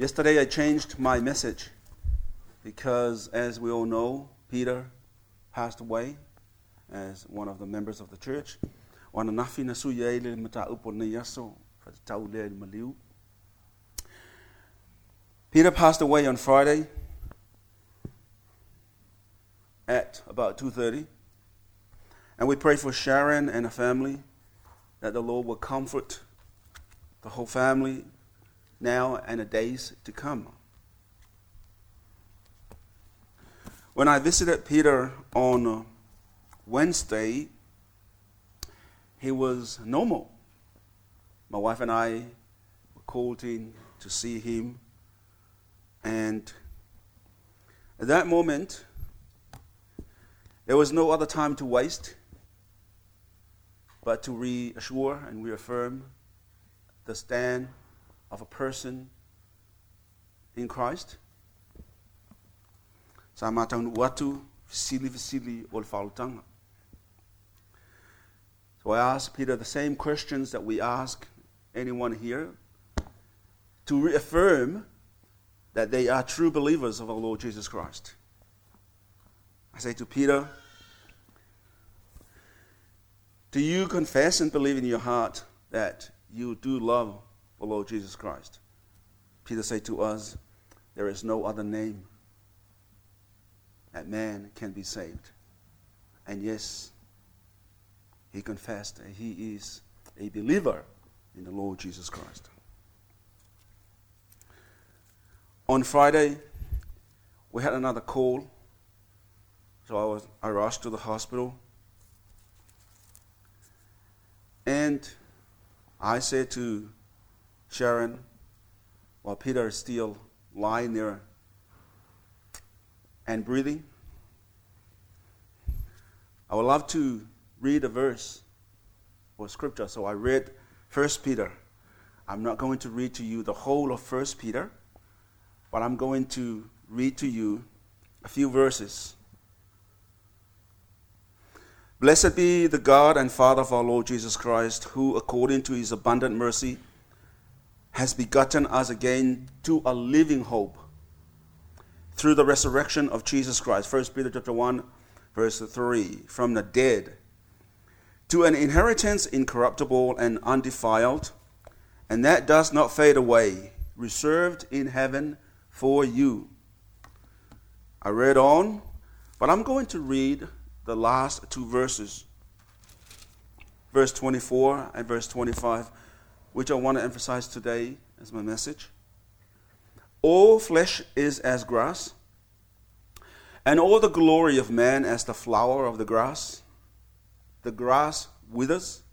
Yesterday I changed my message because, as we all know, Peter passed away as one of the members of the church. Peter passed away on Friday at about 2:30. And we pray for Sharon and her family that the Lord will comfort the whole family now and the days to come. When I visited Peter on Wednesday, he was normal. My wife and I were called in to see him. And at that moment, there was no other time to waste but to reassure and reaffirm the stand of a person in Christ. So I ask Peter the same questions that we ask anyone here to reaffirm that they are true believers of our Lord Jesus Christ. I say to Peter, Do you confess and believe in your heart that you do love Lord Jesus Christ? Peter said to us, There is no other name that man can be saved. And yes, he confessed that he is a believer in the Lord Jesus Christ. On Friday, we had another call so I was I rushed to the hospital. And I said to Sharon, while Peter is still lying there and breathing, I would love to read a verse or scripture. So I read 1 Peter. I'm not going to read to you the whole of 1 Peter, but I'm going to read to you a few verses Blessed be the God and Father of our Lord Jesus Christ, who, according to his abundant mercy, has begotten us again to a living hope through the resurrection of Jesus Christ. 1 Peter chapter 1, verse 3, from the dead, to an inheritance incorruptible and undefiled, and that does not fade away, reserved in heaven for you. I read on, but I'm going to read the last two verses, verse 24 and verse 25, which I want to emphasize today as my message. All flesh is as grass, and all the glory of man as the flower of the grass. The grass withers,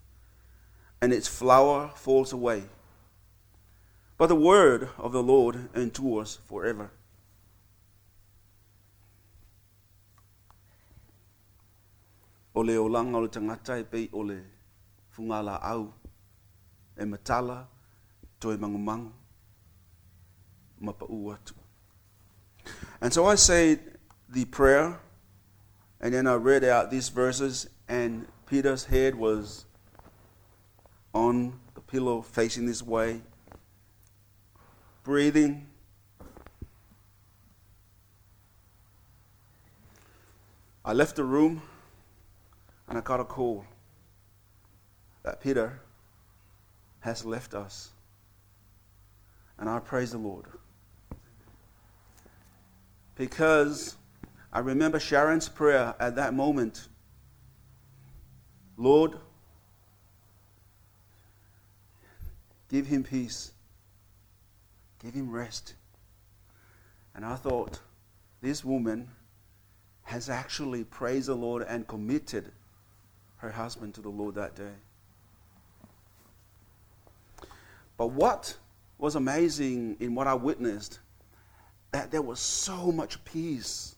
and its flower falls away. But the word of the Lord endures forever. o le olanga o le tangata e pei fungala au e matala to e mangumangu mapau atu. And so I said the prayer, and then I read out these verses, and Peter's head was on the pillow facing this way, breathing. I left the room and I got a call that Peter has left us. And I praise the Lord. Because I remember Sharon's prayer at that moment Lord, give him peace, give him rest. And I thought, this woman has actually praised the Lord and committed her husband to the Lord that day. But what was amazing in what I witnessed, that there was so much peace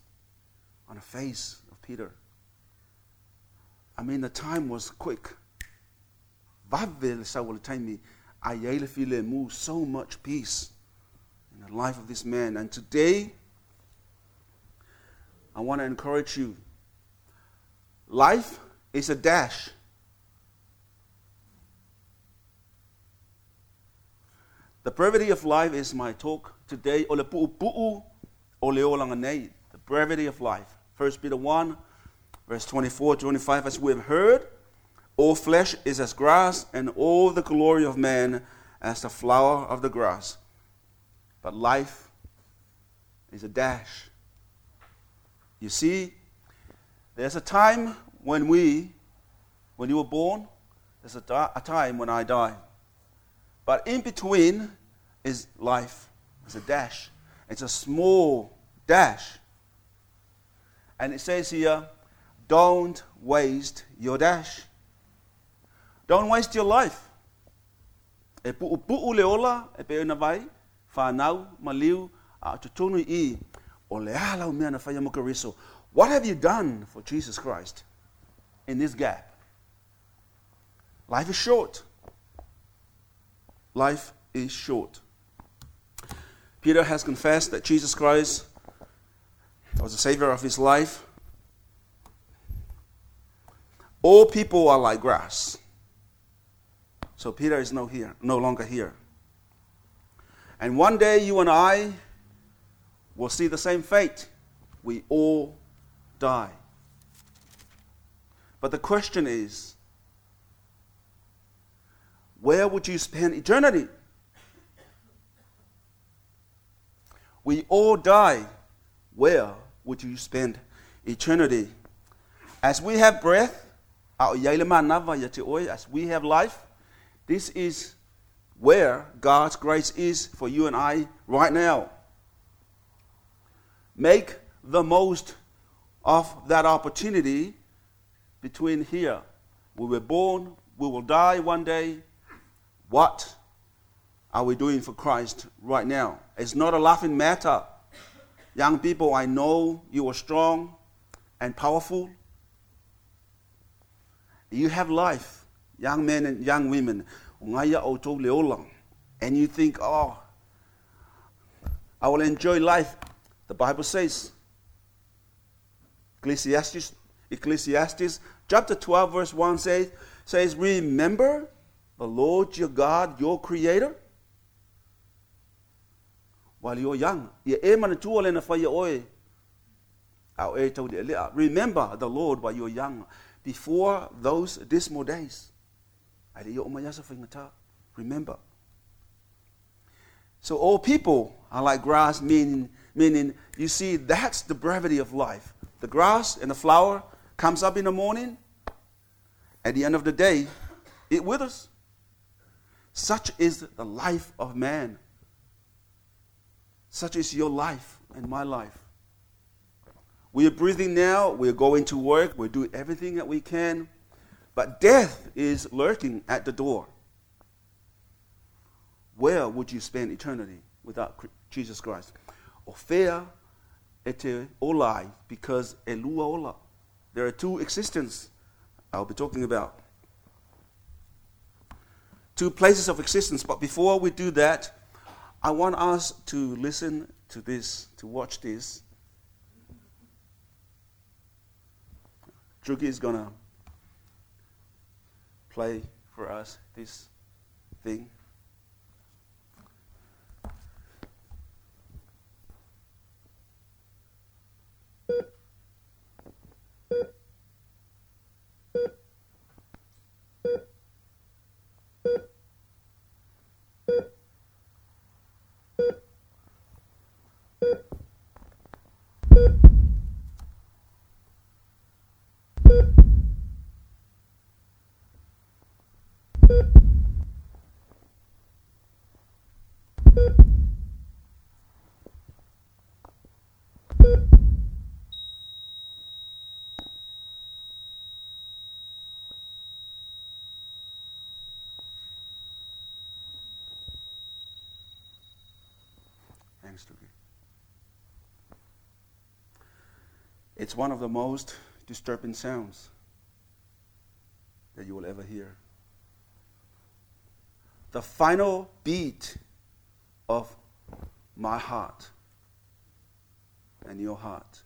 on the face of Peter. I mean, the time was quick. So much peace in the life of this man. And today, I want to encourage you. Life is a dash. The brevity of life is my talk today o le pu'u o le olanga nei, the brevity of life. 1 Peter 1, verse 24 25, as we have heard, all flesh is as grass, and all the glory of man as the flower of the grass. But life is a dash. You see, there's a time when we, when you were born, there's a, di- a time when I die. But in between is life. It's a dash. It's a small dash. And it says here, don't waste your dash. Don't waste your life. E le ola e pe vai fa nau maliu a i o le mea na whaia. What have you done for Jesus Christ in this gap? Life is short. Life is short. Peter has confessed that Jesus Christ was the Savior of his life. All people are like grass. So Peter is no here, no longer here. And one day you and I will see the same fate. We all die. But the question is, where would you spend eternity? We all die. Where would you spend eternity? As we have breath, as we have life, this is where God's grace is for you and I right now. Make the most of that opportunity between here. We were born, we will die one day. What are we doing for Christ right now? It's not a laughing matter. Young people, I know you are strong and powerful. You have life, young men and young women. And you think, oh, I will enjoy life. The Bible says, Ecclesiastes, Ecclesiastes chapter 12, verse 1 says, says, Remember the Lord your God, your creator, while you're young. Remember the Lord while you're young, before those dismal days. Remember. So all people are like grass, meaning, meaning you see, that's the brevity of life. The grass and the flower comes up in the morning. At the end of the day, it withers. Such is the life of man. Such is your life and my life. We are breathing now, we're going to work, we're doing everything that we can, but death is lurking at the door. Where would you spend eternity without Jesus Christ? Ofea ete olai, because elua ola. There are two existences I'll be talking about. Two places of existence, but before we do that, I want us to listen to this, to watch this. Juki is going to play for us this thing. Thanks, Tuki. It's one of the most disturbing sounds that you will ever hear. The final beat of my heart and your heart.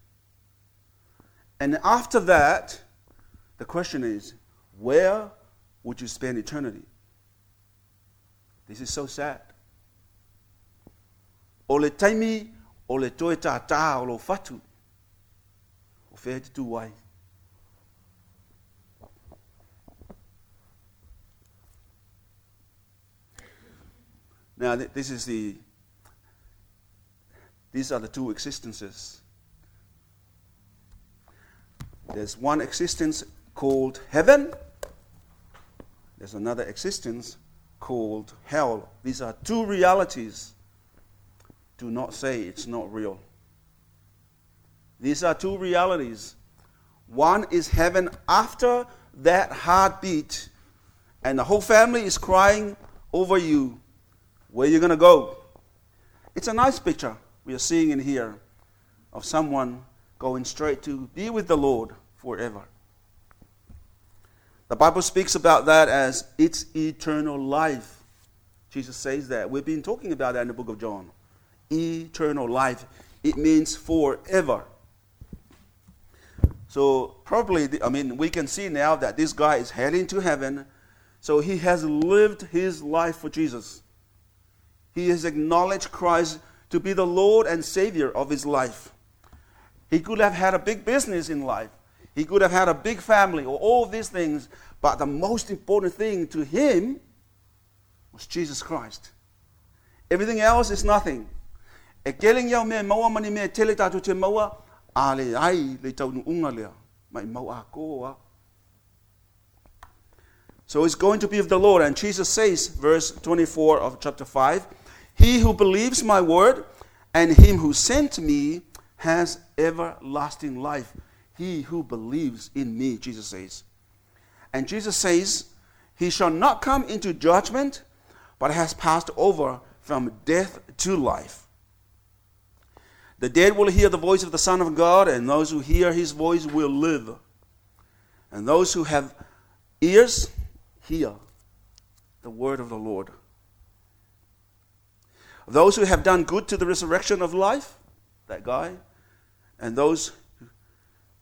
And after that, the question is where would you spend eternity? This is so sad. O le taimi o le toe tātā o lo fatu. O whea te tū wai. Now, this is the, these are the two existences. There's one existence called heaven, there's another existence called hell. These are two realities. Do not say it's not real. These are two realities. One is heaven after that heartbeat, and the whole family is crying over you. Where you going to go? It's a nice picture we are seeing in here of someone going straight to be with the Lord forever. The Bible speaks about that as its eternal life. Jesus says that. We've been talking about that in the book of John. Eternal life. It means forever. So, probably, I mean, we can see now that this guy is heading to heaven. So, he has lived his life for Jesus. He has acknowledged Christ to be the Lord and Savior of his life. He could have had a big business in life. He could have had a big family or all these things, but the most important thing to him was Jesus Christ. Everything else is nothing. E keling yau me maua mani me tele tatu te maua, a le ai le tau unga lea, maua koa. So it's going to be of the Lord. And Jesus says, verse 24 of chapter 5, He who believes my word and him who sent me has everlasting life he who believes in me, Jesus says. And Jesus says, He shall not come into judgment, but has passed over from death to life. The dead will hear the voice of the Son of God, and those who hear his voice will live. And those who have ears, hear the word of the Lord. Those who have done good to the resurrection of life, that guy, and those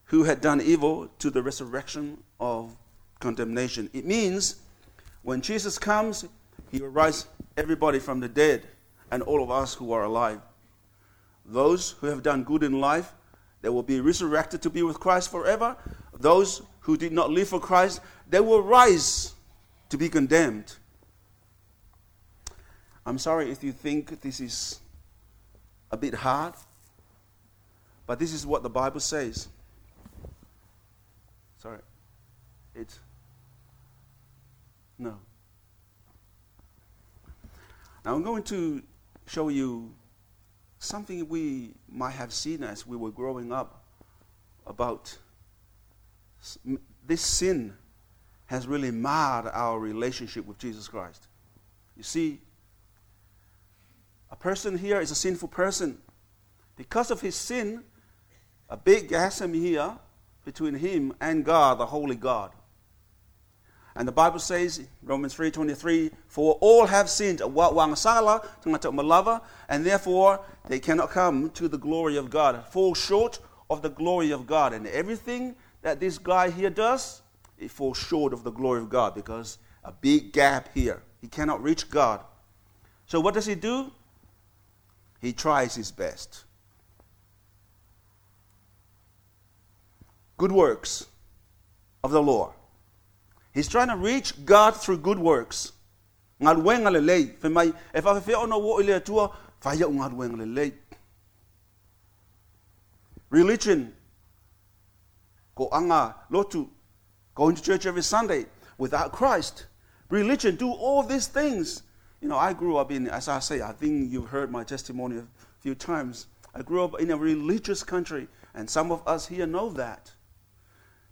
who had done evil to the resurrection of condemnation. It means when Jesus comes, he will rise everybody from the dead and all of us who are alive. Those who have done good in life, they will be resurrected to be with Christ forever. Those who did not live for Christ, they will rise to be condemned. I'm sorry if you think this is a bit hard, but this is what the Bible says. Sorry. It's. No. Now I'm going to show you something we might have seen as we were growing up about this sin has really marred our relationship with Jesus Christ. You see, a person here is a sinful person. Because of his sin, a big chasm here between him and God, the holy God. And the Bible says, Romans 3.23, For all have sinned, and therefore they cannot come to the glory of God, fall short of the glory of God. And everything that this guy here does, it falls short of the glory of God because a big gap here. He cannot reach God. So what does he do? He tries his best. good works of the law. He's trying to reach God through good works. Religion go anga lotu going to church every Sunday without Christ. Religion do all these things. You know, I grew up in, as I say, I think you've heard my testimony a few times. I grew up in a religious country, and some of us here know that.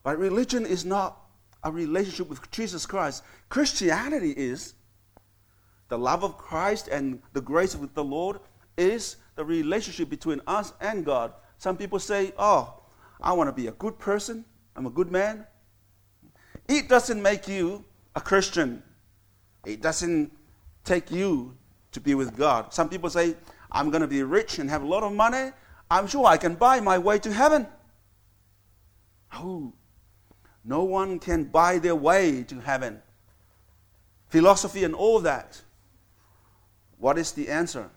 But religion is not a relationship with Jesus Christ. Christianity is the love of Christ and the grace of the Lord is the relationship between us and God. Some people say, Oh, I want to be a good person, I'm a good man. It doesn't make you a Christian, it doesn't take you to be with God. Some people say, I'm going to be rich and have a lot of money. I'm sure I can buy my way to heaven. Oh, no one can buy their way to heaven. Philosophy and all that. What is the answer?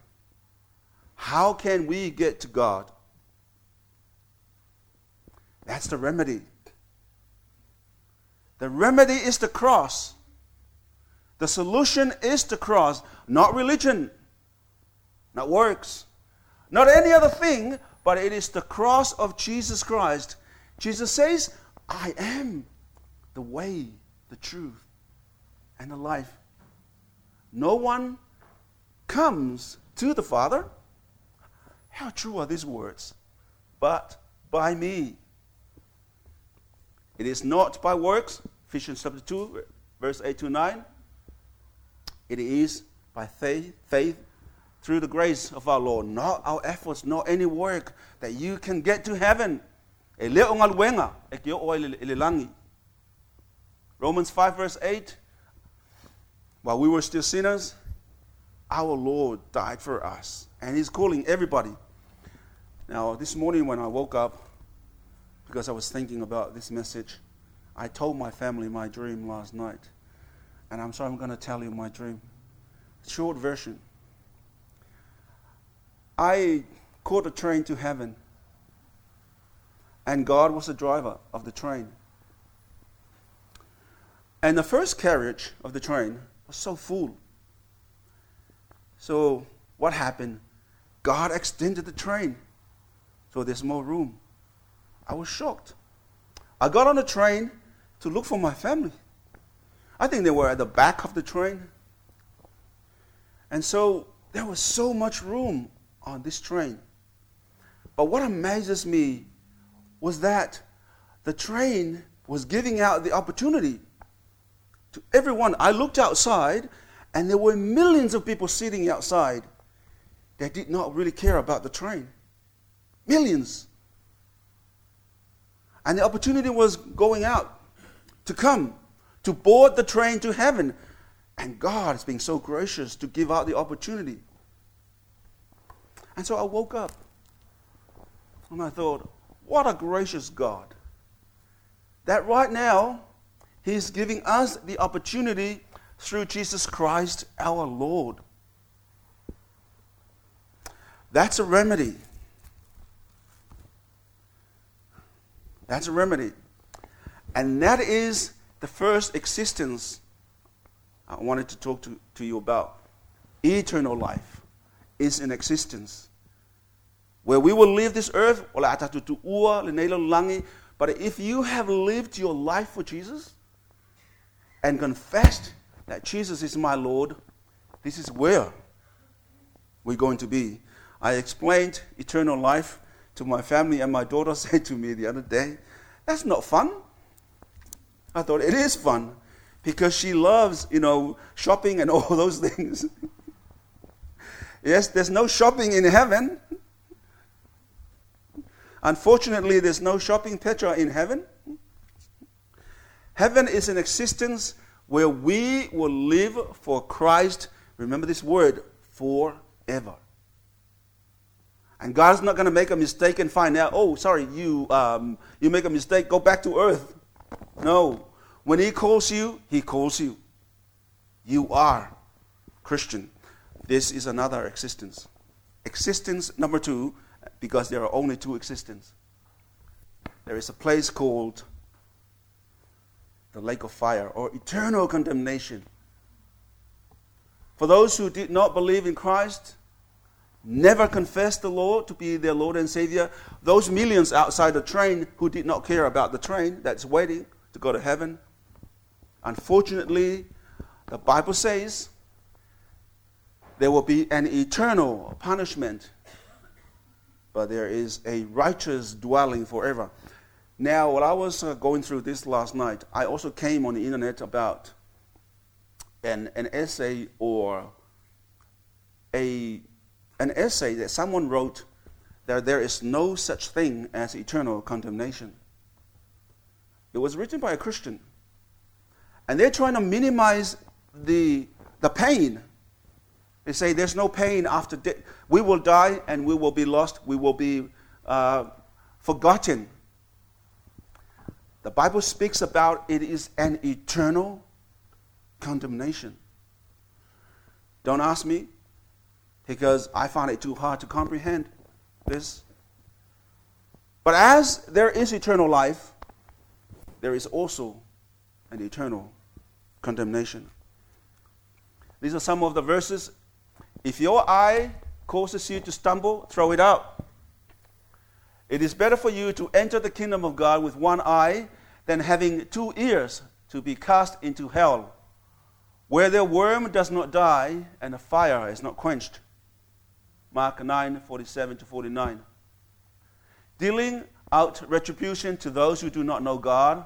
How can we get to God? That's the remedy. The remedy is the cross. The solution is the cross, not religion, not works, not any other thing, but it is the cross of Jesus Christ. Jesus says, I am the way, the truth, and the life. No one comes to the Father. How true are these words? But by me. It is not by works, Ephesians chapter 2, verse 8 to 9. It is by faith, faith through the grace of our Lord, not our efforts, not any work that you can get to heaven. Romans 5, verse 8. While we were still sinners, our Lord died for us. And He's calling everybody. Now, this morning when I woke up, because I was thinking about this message, I told my family my dream last night. And I'm sorry, I'm going to tell you my dream. Short version. I caught a train to heaven, and God was the driver of the train. And the first carriage of the train was so full. So, what happened? God extended the train, so there's more room. I was shocked. I got on the train to look for my family. I think they were at the back of the train. And so there was so much room on this train. But what amazes me was that the train was giving out the opportunity to everyone. I looked outside, and there were millions of people sitting outside that did not really care about the train. Millions. And the opportunity was going out to come, to board the train to heaven. And God is being so gracious to give out the opportunity. And so I woke up and I thought, what a gracious God. That right now, He's giving us the opportunity through Jesus Christ our Lord. That's a remedy. That's a remedy. And that is the first existence I wanted to talk to, to you about. Eternal life is an existence where we will leave this earth, but if you have lived your life for Jesus and confessed that Jesus is my Lord, this is where we're going to be. I explained eternal life to my family, and my daughter said to me the other day, That's not fun. I thought it is fun because she loves, you know, shopping and all those things. yes, there's no shopping in heaven. Unfortunately, there's no shopping Petra in heaven. Heaven is an existence where we will live for Christ. Remember this word, forever. And God's not going to make a mistake and find out, oh, sorry, you, um, you make a mistake, go back to earth. No. When He calls you, He calls you. You are Christian. This is another existence. Existence number two, because there are only two existences. There is a place called the lake of fire or eternal condemnation. For those who did not believe in Christ, never confessed the Lord to be their Lord and Savior, those millions outside the train who did not care about the train that's waiting, to go to heaven. Unfortunately, the Bible says there will be an eternal punishment, but there is a righteous dwelling forever. Now, while I was uh, going through this last night, I also came on the internet about an, an essay or a, an essay that someone wrote that there is no such thing as eternal condemnation. It was written by a Christian. And they're trying to minimize the, the pain. They say there's no pain after death. We will die and we will be lost. We will be uh, forgotten. The Bible speaks about it is an eternal condemnation. Don't ask me. because I find it too hard to comprehend this. But as there is eternal life, there is also an eternal condemnation. These are some of the verses. If your eye causes you to stumble, throw it out. It is better for you to enter the kingdom of God with one eye than having two ears to be cast into hell, where the worm does not die and the fire is not quenched. Mark 9 47 to 49. Dealing out retribution to those who do not know God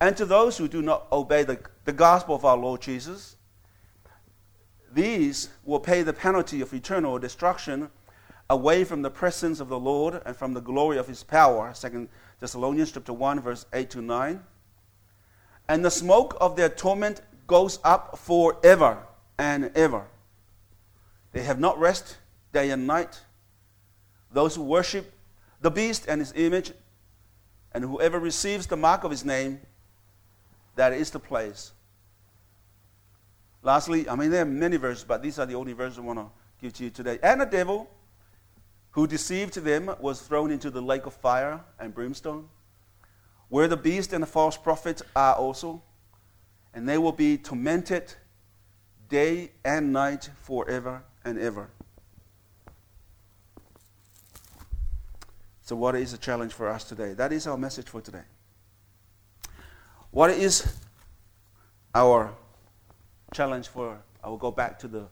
and to those who do not obey the, the gospel of our Lord Jesus. These will pay the penalty of eternal destruction away from the presence of the Lord and from the glory of his power. 2 Thessalonians chapter 1, verse 8 to 9. And the smoke of their torment goes up forever and ever. They have not rest day and night. Those who worship the beast and his image, and whoever receives the mark of his name, that is the place. Lastly, I mean, there are many verses, but these are the only verses I want to give to you today. And the devil who deceived them was thrown into the lake of fire and brimstone, where the beast and the false prophet are also, and they will be tormented day and night forever and ever. So, what is the challenge for us today? That is our message for today. What is our challenge for? I will go back to the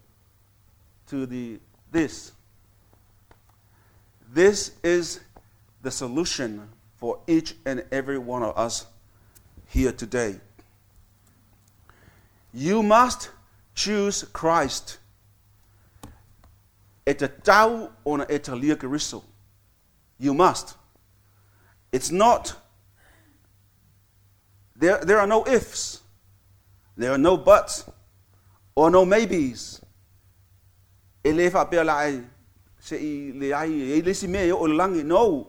to the this. This is the solution for each and every one of us here today. You must choose Christ. Et tau ona et liakariso. You must. It's not. There, there are no ifs. There are no buts or no maybes. No,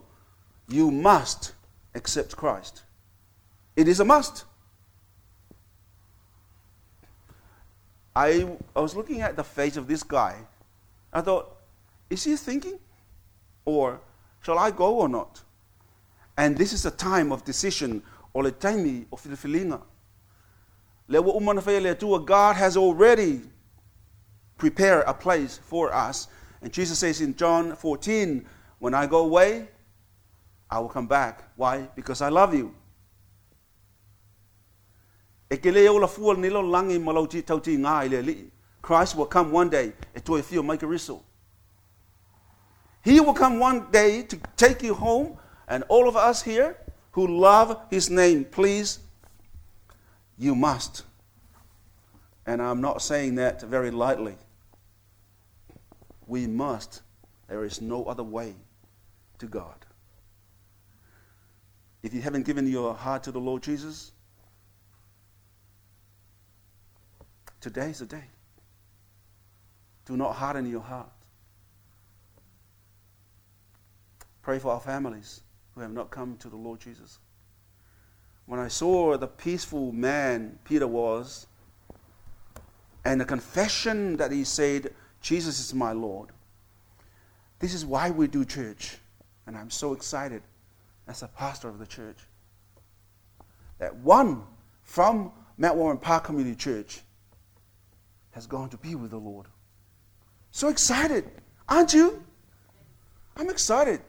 you must accept Christ. It is a must. I, I was looking at the face of this guy. I thought, is he thinking? Or Shall I go or not? And this is a time of decision o le taimi o filifilinga. Le wa umana whea le tua, God has already prepared a place for us. And Jesus says in John 14, when I go away, I will come back. Why? Because I love you. Christ will come one day e toi fio mai riso. He will come one day to take you home, and all of us here who love His name, please, you must. And I'm not saying that very lightly. We must. There is no other way to God. If you haven't given your heart to the Lord Jesus, today is the day. Do not harden your heart. Pray for our families who have not come to the Lord Jesus. When I saw the peaceful man Peter was, and the confession that he said, Jesus is my Lord, this is why we do church. And I'm so excited as a pastor of the church that one from Mount Warren Park Community Church has gone to be with the Lord. So excited, aren't you? I'm excited.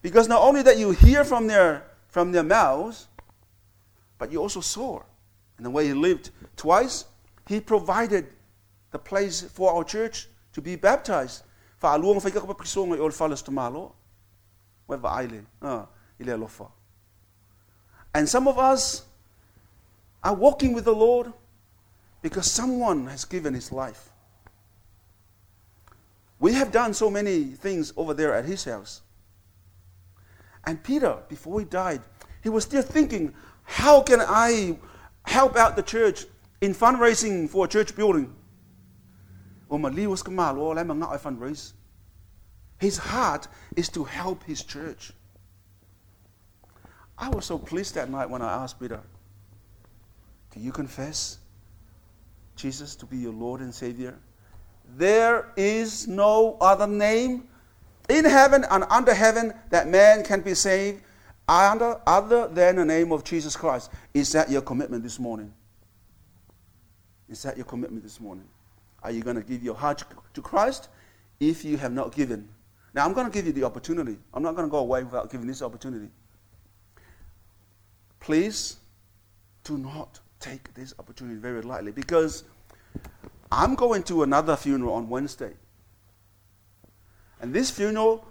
Because not only that you hear from their, from their mouths, but you also saw. And the way he lived twice, he provided the place for our church to be baptized. Ah, and some of us are walking with the Lord because someone has given his life. We have done so many things over there at his house. And Peter, before he died, he was still thinking, how can I help out the church in fundraising for a church building? His heart is to help his church. I was so pleased that night when I asked Peter, Do you confess Jesus to be your Lord and Savior? there is no other name in heaven and under heaven that man can be saved under, other than the name of Jesus Christ. Is that your commitment this morning? Is that your commitment this morning? Are you going to give your heart to Christ if you have not given? Now, I'm going to give you the opportunity. I'm not going to go away without giving this opportunity. Please do not take this opportunity very lightly because I'm going to another funeral on Wednesday. And this funeral,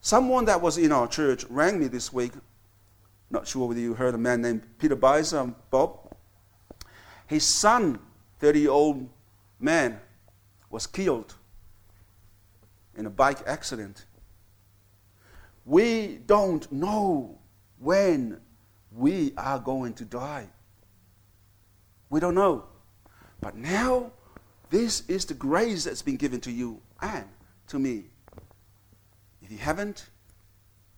someone that was in our church rang me this week. Not sure whether you heard a man named Peter Beiser, Bob. His son, 30 year old man, was killed in a bike accident. We don't know when we are going to die. We don't know. But now, this is the grace that's been given to you and to me. If you haven't,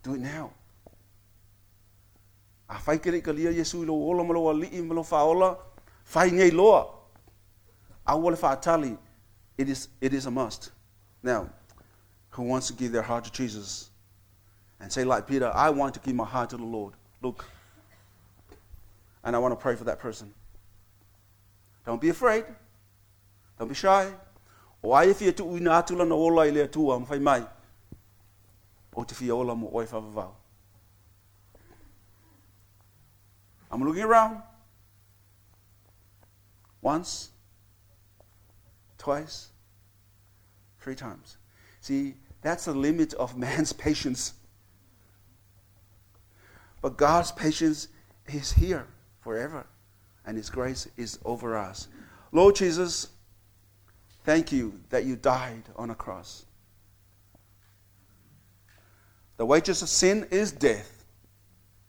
do it now. A fai kere ka lia Yesu lo ola malo ali i malo faola, fai ngai loa. A wale fa atali, it is, it is a must. Now, who wants to give their heart to Jesus and say like Peter, I want to give my heart to the Lord. Look, and I want to pray for that person. Don't be afraid. Don't be shy. O ai fia tu ina atula na ola ile tu am fai mai. O te fia ola mo oi fa. I'm looking around. Once, twice, three times. See, that's the limit of man's patience. But God's patience is here forever, and His grace is over us. Lord Jesus, thank you that you died on a cross. The wages of sin is death,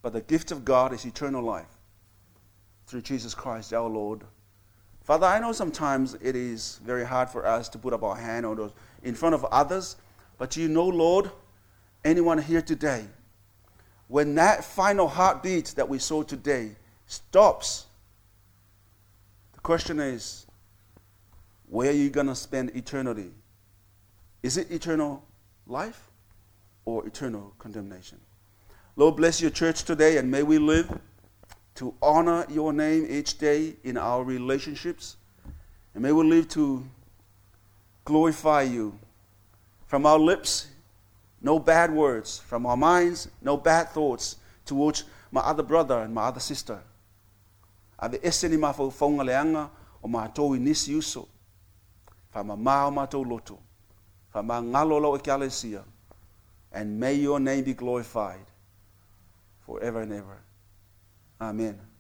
but the gift of God is eternal life through Jesus Christ our Lord. Father, I know sometimes it is very hard for us to put up our hand those in front of others, but you know, Lord, anyone here today, when that final heartbeat that we saw today stops. The question is where are you going to spend eternity? Is it eternal life or eternal condemnation? Lord, bless your church today and may we live to honor your name each day in our relationships. And may we live to glorify you. From our lips, no bad words. From our minds, no bad thoughts towards my other brother and my other sister. Ave ese ni mafau faunga leanga o mātou i nisi uso. Wha ma mā o mātou loto. Wha ma ngalo lau e kia And may your name be glorified forever and ever. Amen.